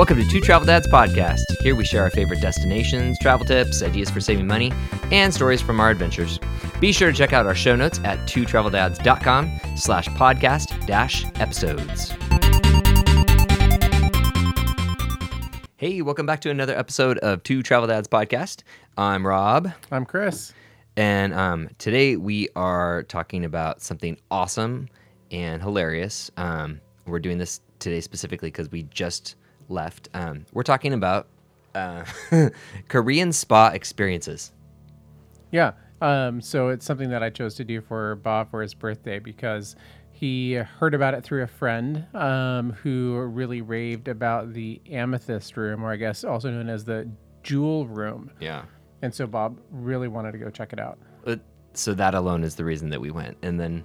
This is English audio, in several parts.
Welcome to Two Travel Dads Podcast. Here we share our favorite destinations, travel tips, ideas for saving money, and stories from our adventures. Be sure to check out our show notes at twotraveldads.com slash podcast dash episodes. Hey, welcome back to another episode of Two Travel Dads Podcast. I'm Rob. I'm Chris. And um, today we are talking about something awesome and hilarious. Um, we're doing this today specifically because we just left. Um, we're talking about uh, Korean spa experiences. Yeah. Um, so it's something that I chose to do for Bob for his birthday because he heard about it through a friend um, who really raved about the amethyst room, or I guess also known as the jewel room. Yeah. And so Bob really wanted to go check it out. So that alone is the reason that we went. And then,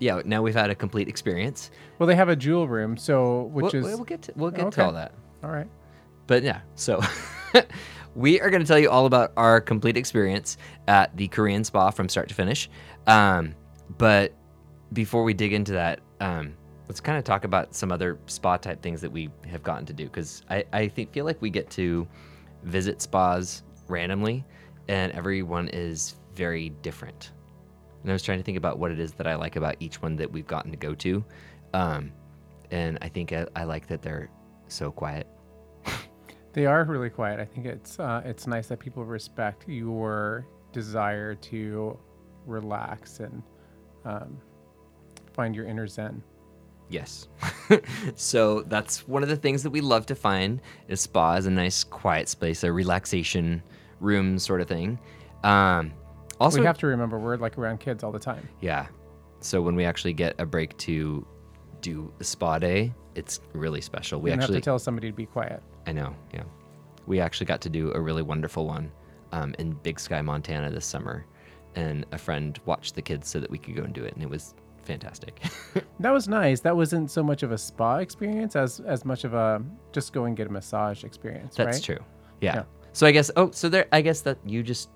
yeah, now we've had a complete experience. Well, they have a jewel room, so which we'll, is we'll get to, we'll get Okay. to all that. all right. But yeah, so we are going to tell you all about our complete experience at the Korean spa from start to finish. Um, but before we dig into that, um, let's kind of talk about some other spa type things that we have gotten to do because I, I think feel like we get to visit spas randomly, and everyone is very different. And I was trying to think about what it is that I like about each one that we've gotten to go to. Um, and I think I, I like that they're so quiet. They are really quiet. I think it's uh, it's nice that people respect your desire to relax and um, find your inner zen. Yes. so that's one of the things that we love to find is spa is a nice quiet space, a relaxation room sort of thing. Um, also, we have to remember we're like around kids all the time. yeah. So when we actually get a break to do a spa day, it's really special. We We actually, have to tell somebody to be quiet. I know, yeah. We actually got to do a really wonderful one um, in Big Sky, Montana this summer, and a friend watched the kids so that we could go and do it, and it was fantastic. That was nice. That wasn't so much of a spa experience as as much of a just go and get a massage experience. That's right? true. Yeah. Yeah. So I guess oh, so there I guess that you just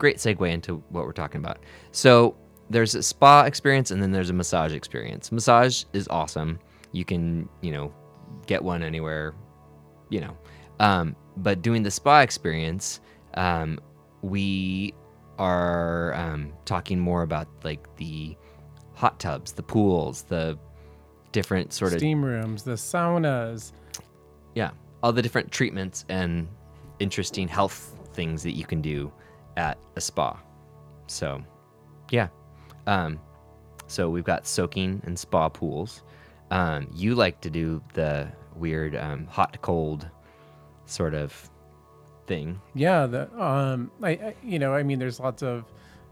great segue into what we're talking about. So there's a spa experience and then there's a massage experience. Massage is awesome. You can, you know, get one anywhere, you know. Um, but doing the spa experience, um, we are um, talking more about like the hot tubs, the pools, the different sort of Steam rooms, the saunas. yeah, all the different treatments and interesting health things that you can do at a spa. So, yeah. Um, so we've got soaking and spa pools. Um, you like to do the weird um, hot cold sort of thing. Yeah, the um, I, I you know, I mean, there's lots of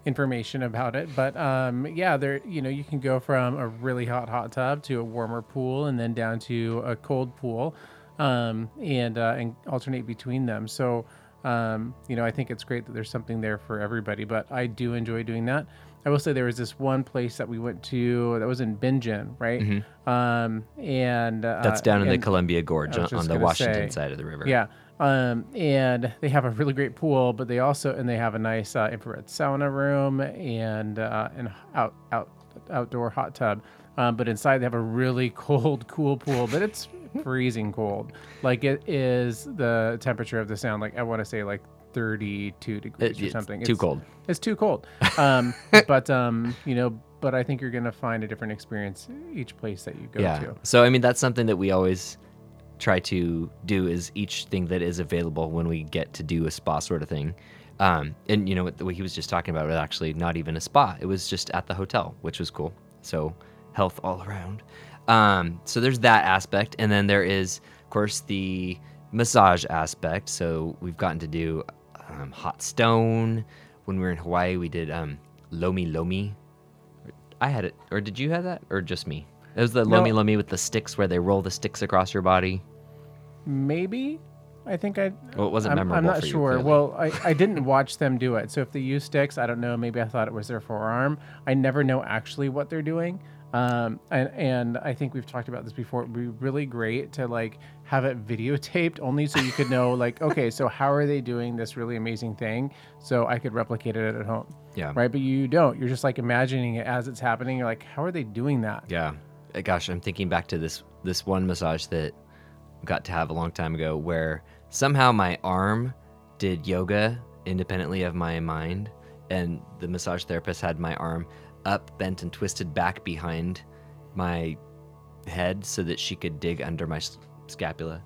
information about it, but um, yeah, there, you know, you can go from a really hot hot tub to a warmer pool, and then down to a cold pool, um, and uh, and alternate between them. So, um, you know, I think it's great that there's something there for everybody. But I do enjoy doing that. I will say there was this one place that we went to that was in Bingen, right? Um, and uh, Mm-hmm. That's down in the Columbia Gorge on, was just on the Washington say, side of the river. Yeah. Um, and they have a really great pool, but they also and they have a nice uh, infrared sauna room and uh, and out out outdoor hot tub. Um, but inside they have a really cold, cool pool, but it's freezing cold. Like it is the temperature of the sound. Like I want to say like 32 degrees It- or something. it's too cold. It's too cold. Um, but um, you know, but I think you're gonna find a different experience each place that you go yeah. to. So I mean that's something that we always try to do is each thing that is available when we get to do a spa sort of thing. Um, and you know what, what he was just talking about was actually not even a spa; it was just at the hotel, which was cool. So health all around. Um, so there's that aspect, and then there is, of course, the massage aspect. So we've gotten to do um, hot stone. When we were in Hawaii, we did um, lomi lomi. I had it, or did you have that, or just me? It was the No. lomi lomi with the sticks where they roll the sticks across your body. Maybe. I think I. Well, it wasn't I'm, memorable I'm not you, sure. clearly. well, I, I didn't watch them do it. So if they use sticks, I don't know. Maybe I thought it was their forearm. I never know actually what they're doing. Um, and, and I think we've talked about this before. It'd be really great to like have it videotaped only so you could know like, okay, so how are they doing this really amazing thing? So I could replicate it at home. Yeah. Right. But you don't. You're just like imagining it as it's happening. You're like, how are they doing that? Yeah. Uh, Gosh, I'm thinking back to this this one massage that got to have a long time ago where somehow my arm did yoga independently of my mind, and the massage therapist had my arm up, bent, and twisted back behind my head so that she could dig under my s- scapula,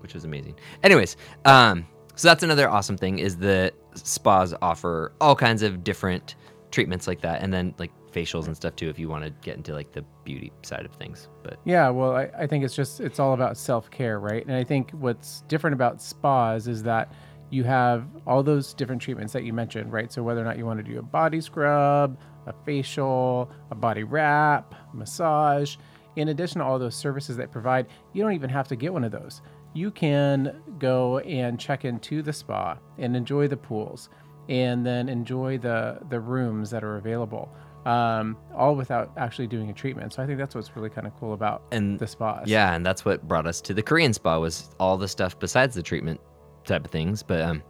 which was amazing. Anyways, um, so that's another awesome thing is that spas offer all kinds of different treatments like that, and then like facials and stuff too if you want to get into like the beauty side of things. But Yeah, well, I, I think it's just it's all about self care, right? And I think what's different about spas is that you have all those different treatments that you mentioned, right? So whether or not you want to do a body scrub, a facial, a body wrap, massage, in addition to all those services that provide, you don't even have to get one of those. You can go and check into the spa and enjoy the pools and then enjoy the the rooms that are available um, all without actually doing a treatment. So I think that's what's really kind of cool about And- the spas. yeah, and that's what brought us to the Korean spa was all the stuff besides the treatment type of things. But um,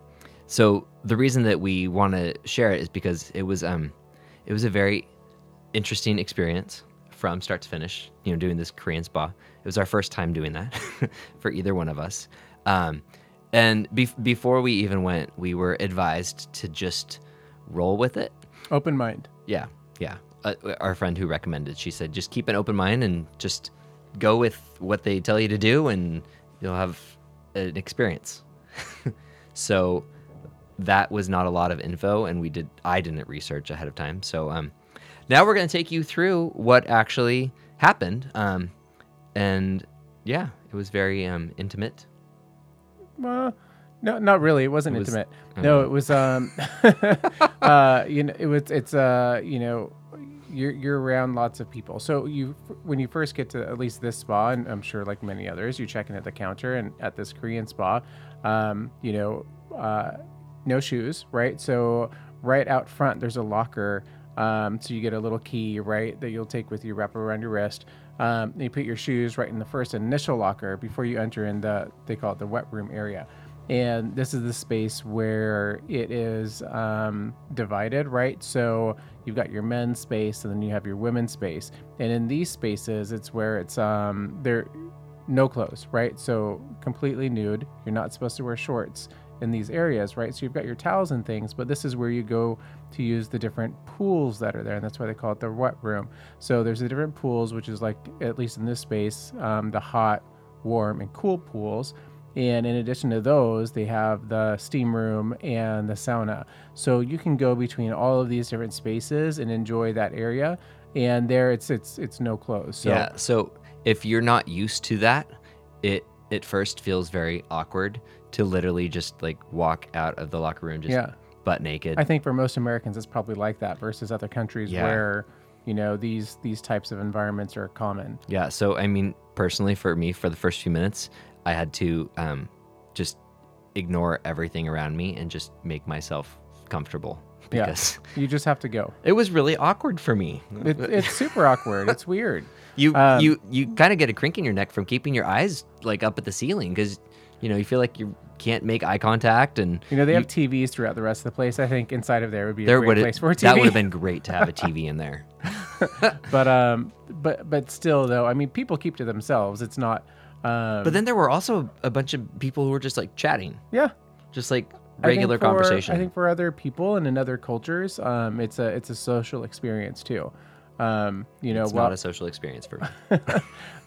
so the reason that we want to share it is because it was um, it was a very interesting experience from start to finish. You know, doing this Korean spa. It was our first time doing that for either one of us. Um, and bef before we even went, we were advised to just roll with it. Open mind. Yeah, yeah. Uh, our friend who recommended, she said, just keep an open mind and just go with what they tell you to do, and you'll have an experience. so that was not a lot of info, and we did. I didn't research ahead of time. So um, now we're going to take you through what actually happened. Um, and yeah, it was very um, intimate. Well, no, not really. It wasn't It was- intimate. No, it was. Um, uh, you know, it was. It's uh, you know, you're you're around lots of people. So you, when you first get to at least this spa, and I'm sure like many others, you check in at the counter, and at this Korean spa, um, you know, uh, no shoes, right? So right out front, there's a locker. Um, so you get a little key, right, that you'll take with you, wrap around your wrist. Um, you put your shoes right in the first initial locker before you enter in the they call it the wet room area. And this is the space where it is um, divided, right? So you've got your men's space and then you have your women's space. And in these spaces, it's where it's um, they're no clothes, right? So completely nude. You're not supposed to wear shorts in these areas, right? So you've got your towels and things, but this is where you go to use the different pools that are there, and that's why they call it the wet room. So there's the different pools, which is like at least in this space, um, the hot, warm, and cool pools. And in addition to those, they have the steam room and the sauna. So you can go between all of these different spaces and enjoy that area. And there, it's it's it's no clothes. So yeah. So if you're not used to that, it at first feels very awkward to literally just like walk out of the locker room just Yeah. butt naked. I think for most Americans, it's probably like that versus other countries Yeah. where, you know, these these types of environments are common. yeah. So I mean, personally, for me, for the first few minutes, I had to um, just ignore everything around me and just make myself comfortable Yeah. because You just have to go. it was really awkward for me. It, it's super awkward. It's weird. You Um, you you kind of get a crink in your neck from keeping your eyes like up at the ceiling because you know you feel like you can't make eye contact and You know, they have TVs throughout the rest of the place. I think inside of there would be a there great place for a TV. that would have been great to have a TV in there. but um, but but still though, I mean, people keep to themselves. It's not. Um, But then there were also a bunch of people who were just like chatting, yeah, just like I regular for- conversation. I think for other people and in other cultures, um, it's a it's a social experience too. Um, you know, it's while- not a social experience for me.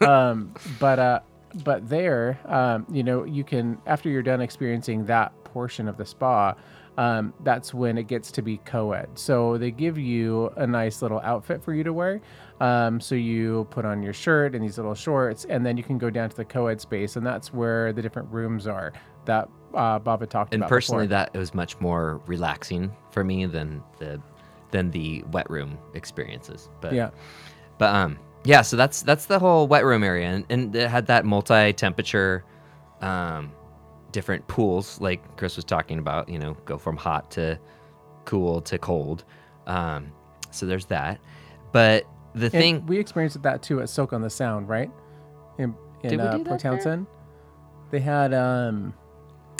um, but uh, but there, um, you know, you can after you're done experiencing that portion of the spa, um, that's when it gets to be co-ed. So they give you a nice little outfit for you to wear. Um, so you put on your shirt and these little shorts, and then you can go down to the co-ed space, and that's where the different rooms are that uh, Baba talked and about. And personally, before. that was much more relaxing for me than the than the wet room experiences. But yeah, But um, yeah. So that's that's the whole wet room area, and, and it had that multi-temperature, um, different pools like Chris was talking about. You know, go from hot to cool to cold. Um, so there's that. But the And thing, we experienced that too at Soak on the Sound, right? In in Did we uh, do Port that there? Townsend, they had um.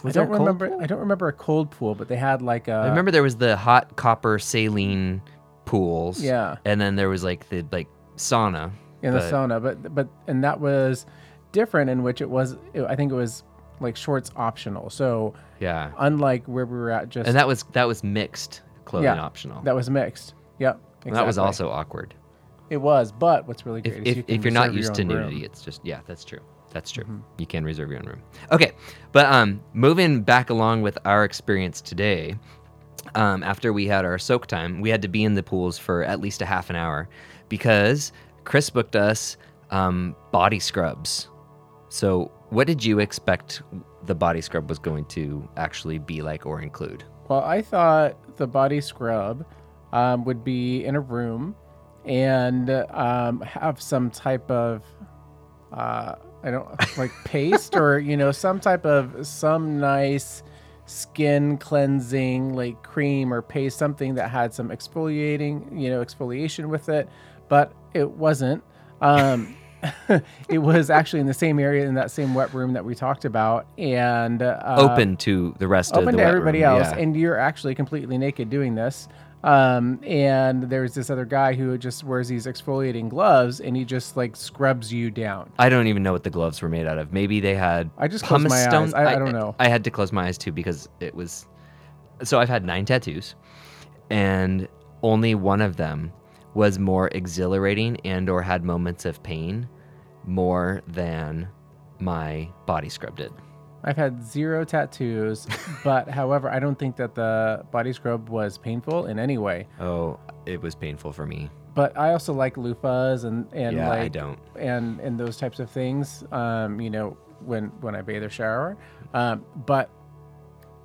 Was I don't remember. pool? I don't remember a cold pool, but they had like a. I remember there was the hot copper saline pools. Yeah, And then there was like the like sauna. in the but- sauna, but but and that was different in which it was. It, I think it was like shorts optional. So Yeah. unlike where we were at, just And that was that was mixed clothing Yeah, optional. that was mixed. Yep. And that was also awkward. It was, but what's really If, great is if, you can if you're not used to own room. nudity, it's just yeah, that's true. That's true. Mhm. You can reserve your own room. Okay, but um, moving back along with our experience today, um, after we had our soak time, we had to be in the pools for at least a half an hour because Chris booked us um, body scrubs. So, what did you expect the body scrub was going to actually be like or include? Well, I thought the body scrub um, would be in a room and um, have some type of uh, I don't like paste or you know some type of some nice skin cleansing like cream or paste something that had some exfoliating you know exfoliation with it, but it wasn't. Um, it was actually in the same area in that same wet room that we talked about and uh, Open to the rest of the open the to everybody room, else, yeah. and you're actually completely naked doing this. Um, and there's this other guy who just wears these exfoliating gloves, and he just like scrubs you down. I don't even know what the gloves were made out of. Maybe they had. I just closed my eyes. I- I don't know. I had to close my eyes too because it was. So I've had nine tattoos, and only one of them was more exhilarating and or had moments of pain more than my body scrub did. I've had zero tattoos, but however, I don't think that the body scrub was painful in any way. Oh, it was painful for me. But I also like loofahs and and yeah, like I don't. and and those types of things. Um, you know, when when I bathe or shower. Um, but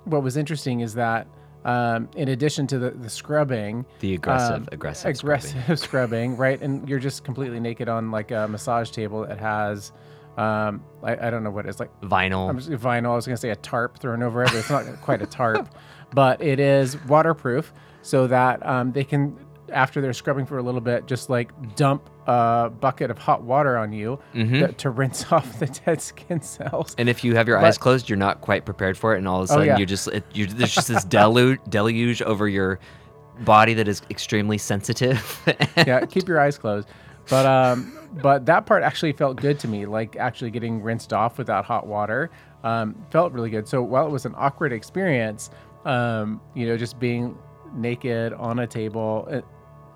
what was interesting is that um, in addition to the, the scrubbing, The aggressive, um, aggressive, scrubbing. aggressive scrubbing, right? And you're just completely naked on like a massage table that has, um, I, I don't know what it's like. vinyl. I'm just vinyl. I was gonna say a tarp thrown over it, but it's not quite a tarp, but it is waterproof so that um, they can, after they're scrubbing for a little bit, just like dump a bucket of hot water on you Mhm. that- to rinse off the dead skin cells. And if you have your But- eyes closed, you're not quite prepared for it, and all of a Oh, sudden yeah. you just it, you, there's just this deluge deluge over your body that is extremely sensitive. yeah, keep your eyes closed. But um, but that part actually felt good to me, like actually getting rinsed off without hot water, um, felt really good. So while it was an awkward experience, um, you know, just being naked on a table uh,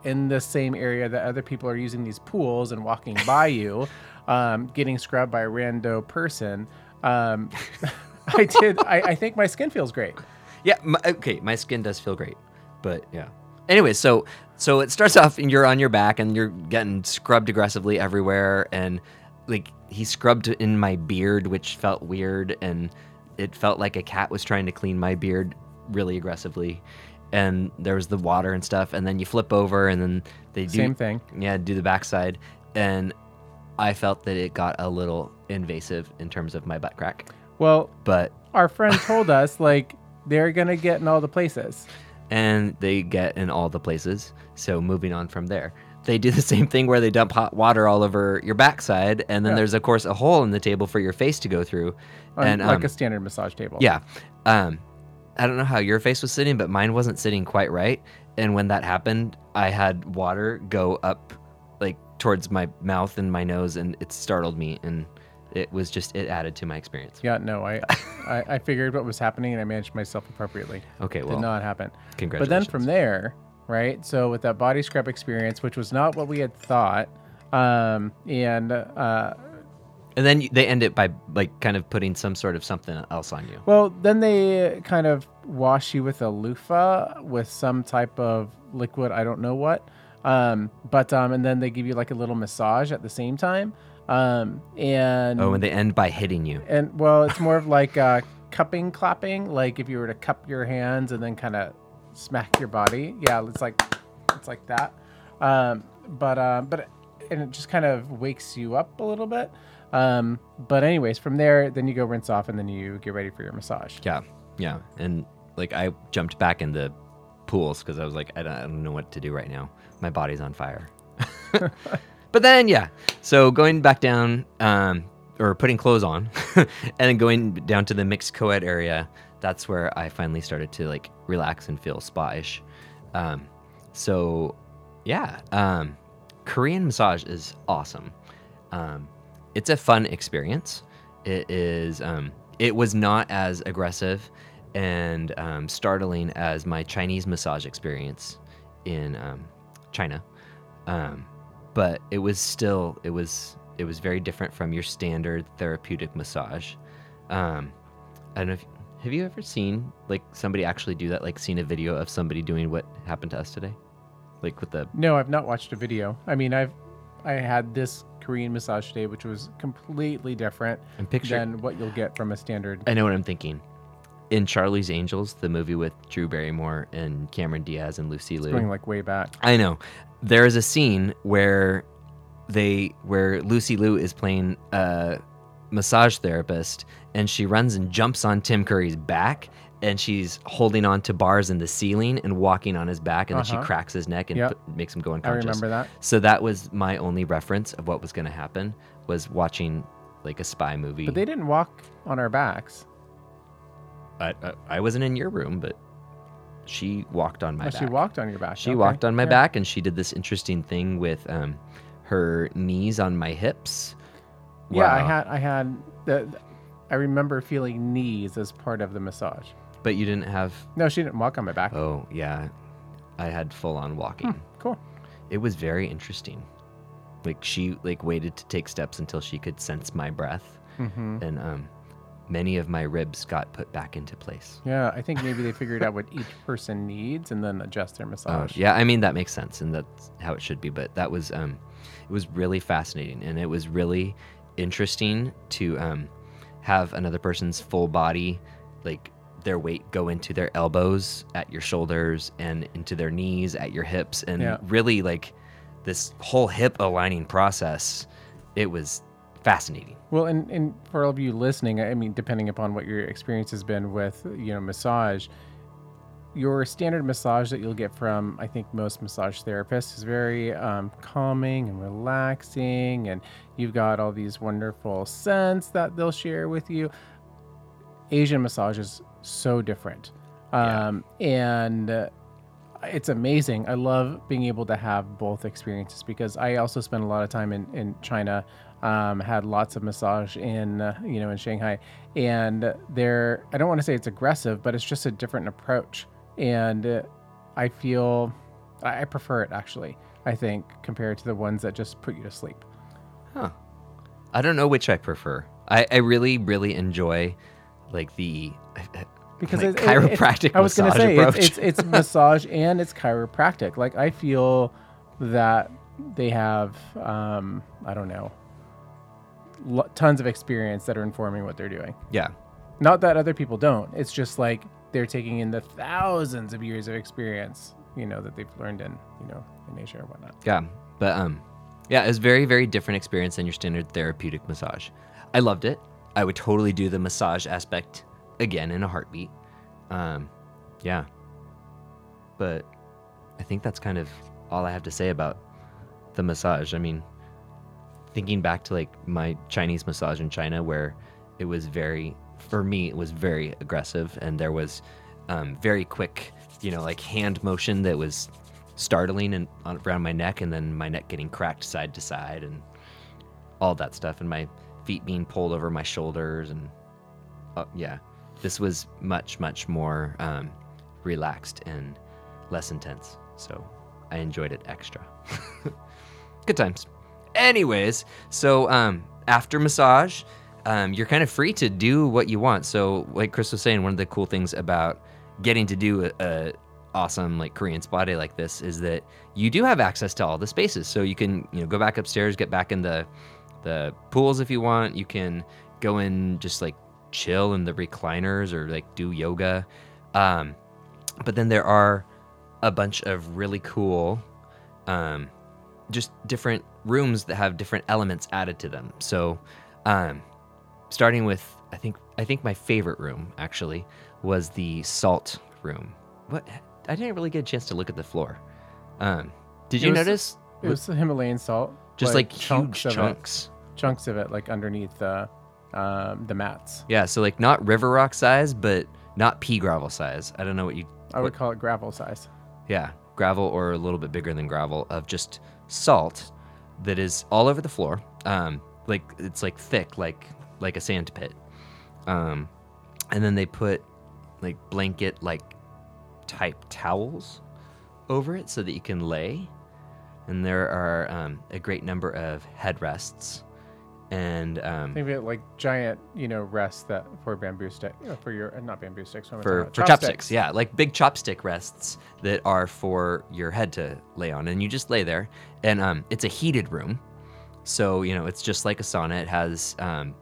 in the same area that other people are using these pools and walking by you, um, getting scrubbed by a rando person, um, I did. I, I think my skin feels great. yeah, my, okay, my skin does feel great, but yeah. Anyway, so so it starts off and you're on your back and you're getting scrubbed aggressively everywhere, and like he scrubbed in my beard, which felt weird, and it felt like a cat was trying to clean my beard really aggressively. And there was the water and stuff, and then you flip over, and then they do Same thing. yeah, do the backside, and I felt that it got a little invasive in terms of my butt crack. Well, But our friend told us like they're gonna get in all the places. and they get in all the places. So moving on from there, they do the same thing where they dump hot water all over your backside, and then Yeah. there's of course a hole in the table for your face to go through. and like um, a standard massage table. yeah, um, I don't know how your face was sitting, but mine wasn't sitting quite right. And when that happened, I had water go up like towards my mouth and my nose, and it startled me, and it was just it added to my experience. Yeah, no, I, I, I figured what was happening and I managed myself appropriately. Okay, well, Did not happen. congratulations. But then from there, right? So with that body scrub experience, which was not what we had thought, um, and uh, and then they end it by like kind of putting some sort of something else on you. well, then they kind of wash you with a loofah with some type of liquid. I don't know what. Um, but um, and then they give you like a little massage at the same time. Um, and Oh, and they end by hitting you. And well, it's more of like uh, cupping, clapping. Like if you were to cup your hands and then kind of smack your body. Yeah, it's like it's like that. Um, but uh, but and it just kind of wakes you up a little bit. Um, but anyways, from there, then you go rinse off and then you get ready for your massage. Yeah, yeah. And like I jumped back in the pools because I was like, I don't, I don't know what to do right now. My body's on fire. but then, yeah. So going back down, um, or putting clothes on, and then going down to the mixed co-ed area. That's where I finally started to like relax and feel spa-ish. Um, so, yeah. Um, Korean massage is awesome. Um, it's a fun experience. It is. Um, it was not as aggressive and um, startling as my Chinese massage experience in um, China, um, but it was still. It was. It was very different from your standard therapeutic massage. Um, I don't know if have you ever seen like somebody actually do that? Like seen a video of somebody doing what happened to us today, like with the No, I've not watched a video. I mean, I've I had this Korean massage today, which was completely different and picture. than what you'll get from a standard. I know what I'm thinking. In Charlie's Angels, the movie with Drew Barrymore and Cameron Diaz and Lucy Liu. Going like way back. I know. There is a scene where they where Lucy Liu is playing a massage therapist and she runs and jumps on Tim Curry's back and she's holding on to bars in the ceiling and walking on his back and then Uh-huh. she cracks his neck and Yep. put- makes him go unconscious. I remember that. So that was my only reference of what was going to happen was watching like a spy movie. But they didn't walk on our backs. I, I, I wasn't in your room, but she walked on my Oh, back. she walked on your back. She Okay. walked on my Yeah. back and she did this interesting thing with um, her knees on my hips. Yeah, I had I had the I remember feeling knees as part of the massage. But you didn't have. No, she didn't walk on my back. Oh yeah, I had full on walking. Hmm, cool. It was very interesting. Like she like waited to take steps until she could sense my breath, hmm and um, many of my ribs got put back into place. Yeah, I think maybe they figured out what each person needs and then adjust their Oh, massage. yeah, I mean that makes sense, and that's how it should be. But that was um, it was really fascinating, and it was really interesting to um, have another person's full body, like their weight, go into their elbows, at your shoulders, and into their knees, at your hips, and Yeah. really like this whole hip aligning process. It was fascinating. Well, and, and for all of you listening, I mean, depending upon what your experience has been with, you know, massage, your standard massage that you'll get from, I think, most massage therapists is very um, calming and relaxing. And you've got all these wonderful scents that they'll share with you. Asian massage is so different. Yeah. Um, and uh, it's amazing. I love being able to have both experiences because I also spent a lot of time in, in China, um, had lots of massage in, uh, you know, in Shanghai. And there, I don't want to say it's aggressive, but it's just a different approach. And uh, I feel, I I prefer it actually, I think, compared to the ones that just put you to sleep. Huh. I don't know which I prefer. I, I really, really enjoy like the because like it- it- it- chiropractic I was gonna say it's, it's it's massage and it's chiropractic. Like I feel that they have um, I don't know lo- tons of experience that are informing what they're doing. yeah. Not that other people don't. It's just like they're taking in the thousands of years of experience, you know, that they've learned in you know in Asia or whatnot. Yeah, but um, yeah, it was very, very different experience than your standard therapeutic massage. I loved it. I would totally do the massage aspect again in a heartbeat. Um, yeah, but I think that's kind of all I have to say about the massage. I mean, thinking back to like my Chinese massage in China, where it was very, for me, it was very aggressive, and there was um, very quick, you know, like hand motion that was startling and around my neck, and then my neck getting cracked side to side, and all that stuff, and my feet being pulled over my shoulders, and uh, yeah, this was much, much more um, relaxed and less intense. So I enjoyed it extra. Good times. Anyways, so um, after massage, um, you're kind of free to do what you want. So, like Chris was saying, one of the cool things about getting to do a, a awesome like Korean spa day like this is that you do have access to all the spaces. So you can you know go back upstairs, get back in the the pools if you want. You can go in just like chill in the recliners or like do yoga. Um, but then there are a bunch of really cool um, just different rooms that have different elements added to them. So, um, starting with I think I think my favorite room actually was the salt room. What I didn't really get a chance to look at the floor. Um, did It you was- notice? It was the Himalayan salt, just like, chunks huge of chunks. it, chunks of it, like underneath the um, the mats. Yeah, so like not river rock size, but not pea gravel size. I don't know what you. I would what- call it gravel size. Yeah, gravel or a little bit bigger than gravel of just salt that is all over the floor. Um, like it's like thick, like like a sand pit. Um, and then they put like blanket like type towels over it so that you can lay. And there are um, a great number of headrests and um, Think of it like giant, you know, rests that for bamboo stick, uh, for your uh, not bamboo sticks. what am I for, for about? chopsticks. Yeah, like big chopstick rests that are for your head to lay on, and you just lay there. And um, it's a heated room, so you know it's just like a sauna. It has um,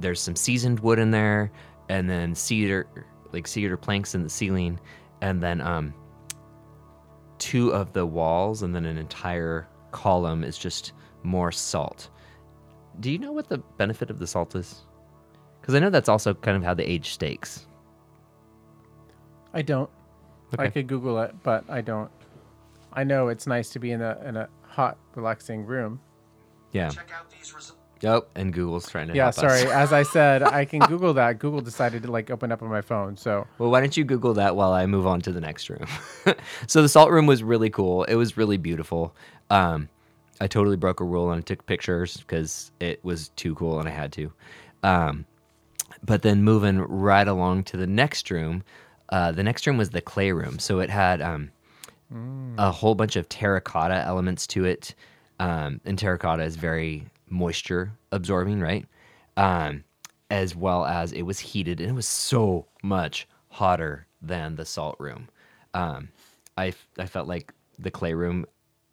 there's some seasoned wood in there, and then cedar like cedar planks in the ceiling, and then um, two of the walls, and then an entire column is just more salt. Do you know what the benefit of the salt is? Because I know that's also kind of how they age steaks. I don't. I could Google it, but I don't. I know it's nice to be in a in a hot, relaxing room. Yeah. Check out these results. Oh, and Google's trying to Yeah, help sorry. us. As I said, I can Google that. Google decided to like open up on my phone, so Well, why don't you Google that while I move on to the next room? so the salt room was really cool. It was really beautiful. Um, I totally broke a rule and I took pictures because it was too cool and I had to. Um, but then moving right along to the next room, uh, the next room was the clay room. So it had um, a whole bunch of terracotta elements to it. Um, and terracotta is very moisture absorbing, right? Um, as well as it was heated and it was so much hotter than the salt room. Um, I, f- I felt like the clay room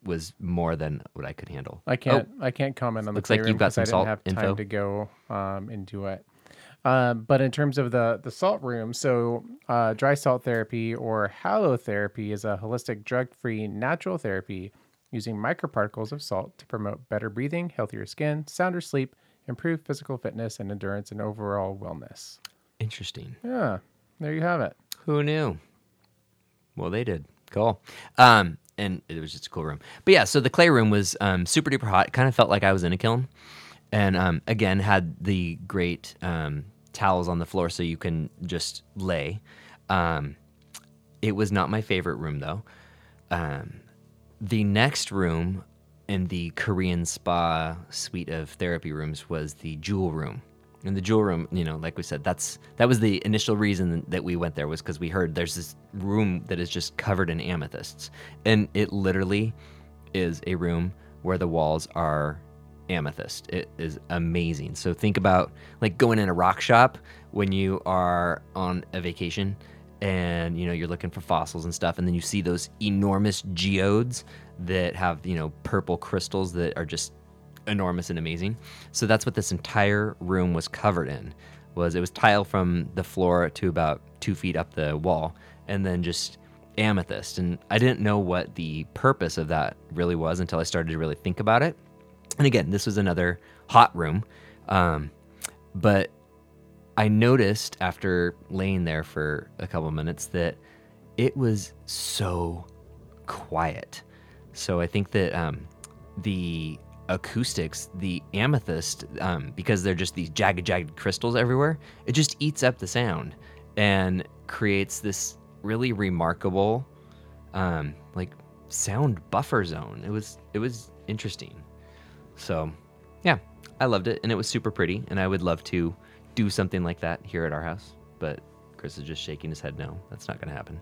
was more than what I could handle. I can't I can't comment on the Oh. looks like you've got I some didn't salt have time info. to go um, into it. Um, but in terms of the the salt room, so uh, dry salt therapy or halotherapy is a holistic drug-free natural therapy using microparticles of salt to promote better breathing, healthier skin, sounder sleep, improve physical fitness and endurance, and overall wellness. Interesting. Yeah, there you have it. Who knew? Well, they did. Cool. Um, and it was just a cool room. But yeah, so the clay room was um, super duper hot. Kind of felt like I was in a kiln. And um, again, had the great um, towels on the floor so you can just lay. Um, it was not my favorite room though. Um, the next room in the Korean spa suite of therapy rooms was the jewel room. And the jewel room, you know, like we said, that's that was the initial reason that we went there was because we heard there's this room that is just covered in amethysts, and it literally is a room where the walls are amethyst. It is amazing. So think about like going in a rock shop when you are on a vacation and you know you're looking for fossils and stuff and then you see those enormous geodes that have, you know, purple crystals that are just enormous and amazing. So that's what this entire room was covered in. Was it was tile from the floor to about 2 feet up the wall and then just amethyst and I didn't know what the purpose of that really was until I started to really think about it. And again, this was another hot room. Um, but I noticed after laying there for a couple minutes that it was so quiet. So I think that um, the acoustics, the amethyst, um, because they're just these jagged, jagged crystals everywhere, it just eats up the sound and creates this really remarkable, um, like sound buffer zone. It was it was interesting. So, yeah, I loved it, and it was super pretty. And I would love to do something like that here at our house. But Chris is just shaking his head. No, that's not going to happen.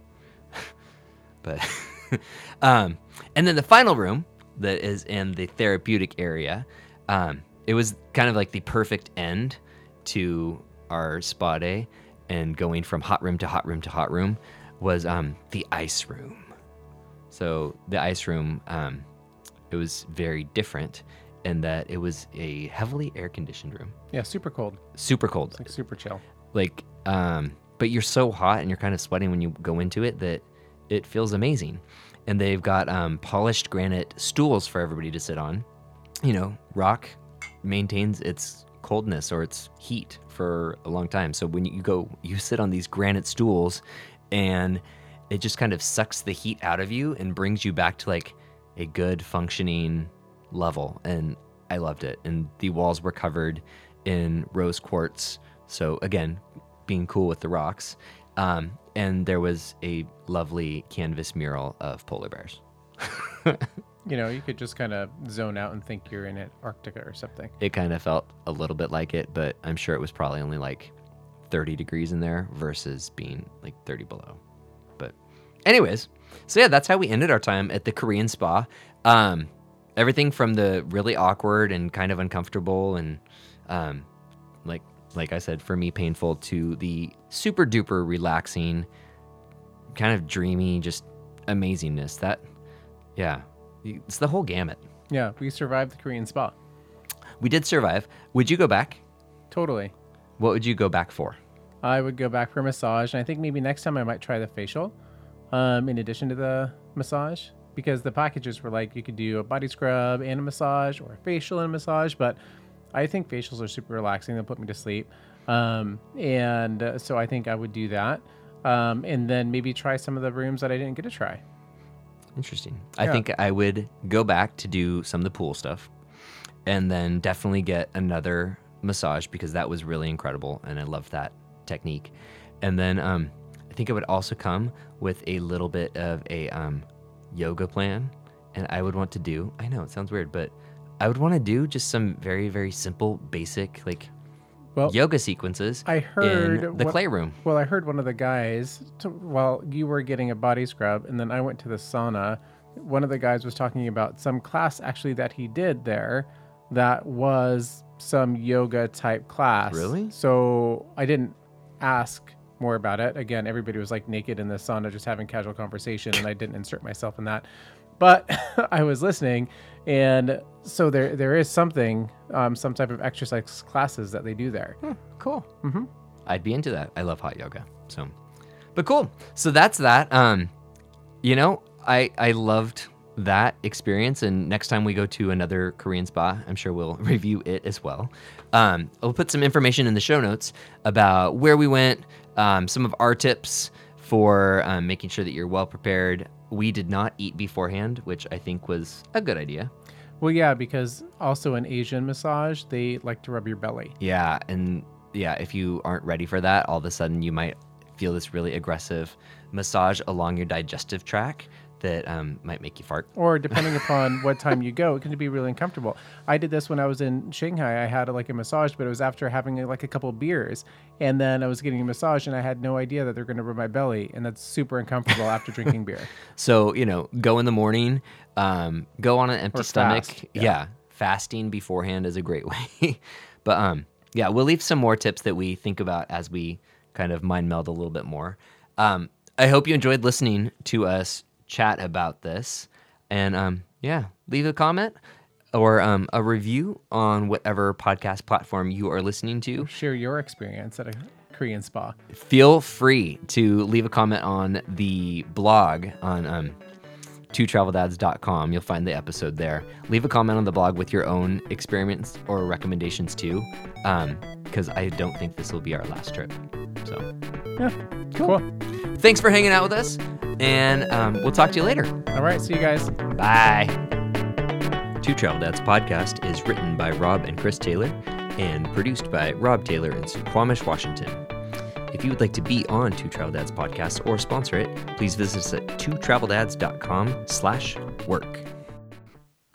but, um, and then the final room that is in the therapeutic area, um, it was kind of like the perfect end to our spa day, and going from hot room to hot room to hot room was um, the ice room. So the ice room, um, it was very different in that it was a heavily air conditioned room, Yeah, super cold, super cold, like super chill. like um, but you're so hot and you're kind of sweating when you go into it that it feels amazing. And they've got um, polished granite stools for everybody to sit on. You know, rock maintains its coldness or its heat for a long time. So when you go, you sit on these granite stools and it just kind of sucks the heat out of you and brings you back to like a good functioning level. And I loved it. And the walls were covered in rose quartz. So again, being cool with the rocks. Um, and there was a lovely canvas mural of polar bears. You know, you could just kind of zone out and think you're in Antarctica or something. It kind of felt a little bit like it, but I'm sure it was probably only like 30 degrees in there versus being like 30 below. But, anyways, so yeah, that's how we ended our time at the Korean spa. Um, everything from the really awkward and kind of uncomfortable and um, like like I said, for me painful to the super duper relaxing, kind of dreamy, just amazingness. That, yeah, it's the whole gamut. Yeah, we survived the Korean spa. We did survive. Would you go back? Totally. What would you go back for? I would go back for a massage, and I think maybe next time I might try the facial, um, in addition to the massage, because the packages were like you could do a body scrub and a massage, or a facial and a massage. But I think facials are super relaxing; they'll put me to sleep, um, and uh, so I think I would do that, um, and then maybe try some of the rooms that I didn't get to try. Interesting. I Yeah. think I would go back to do some of the pool stuff and then definitely get another massage because that was really incredible and I loved that technique. And then um, I think it would also come with a little bit of a um, yoga plan. And I would want to do, I know it sounds weird, but I would want to do just some very, very simple, basic, like Well, yoga sequences I heard in the what- clay room. Well, I heard one of the guys, to, while you were getting a body scrub, and then I went to the sauna. One of the guys was talking about some class actually that he did there that was some yoga type class. Really? So I didn't ask more about it. Again, everybody was like naked in the sauna just having casual conversation, and I didn't insert myself in that. But I was listening, and so there there is something, um, some type of exercise classes that they do there. Cool. Mm-hmm. I'd be into that. I love hot yoga. So, but cool. So that's that. Um, you know, I I loved that experience, and next time we go to another Korean spa, I'm sure we'll review it as well. Um, I'll put some information in the show notes about where we went, um, some of our tips for um, making sure that you're well prepared. We did not eat beforehand, which I think was a good idea. Well, yeah, because also an Asian massage, they like to rub your belly. Yeah, and yeah, if you aren't ready for that, all of a sudden you might feel this really aggressive massage along your digestive tract that um, might make you fart. Or depending upon what time you go, it can be really uncomfortable. I did this when I was in Shanghai. I had like a massage, but it was after having like a couple beers, and then I was getting a massage, and I had no idea that they're going to rub my belly, and that's super uncomfortable after drinking beer. So you know, go in the morning, um, go on an empty Or stomach. fast, yeah. yeah. fasting beforehand is a great way. but um, yeah, we'll leave some more tips that we think about as we kind of mind meld a little bit more. Um, I hope you enjoyed listening to us chat about this, and um, yeah, leave a comment or um, a review on whatever podcast platform you are listening to. Share your experience at a Korean spa. Feel free to leave a comment on the blog on um, twotraveldads.com. You'll find the episode there. Leave a comment on the blog with your own experiments or recommendations too, because I don't think this will be our last trip. So Yeah, cool. thanks for hanging out with us, and um, we'll talk to you later. All right, see you guys. Bye. Two Travel Dads podcast is written by Rob and Chris Taylor and produced by Rob Taylor in Suquamish, Washington. If you would like to be on Two Travel Dads podcast or sponsor it, please visit us at twotraveldads.com slash work.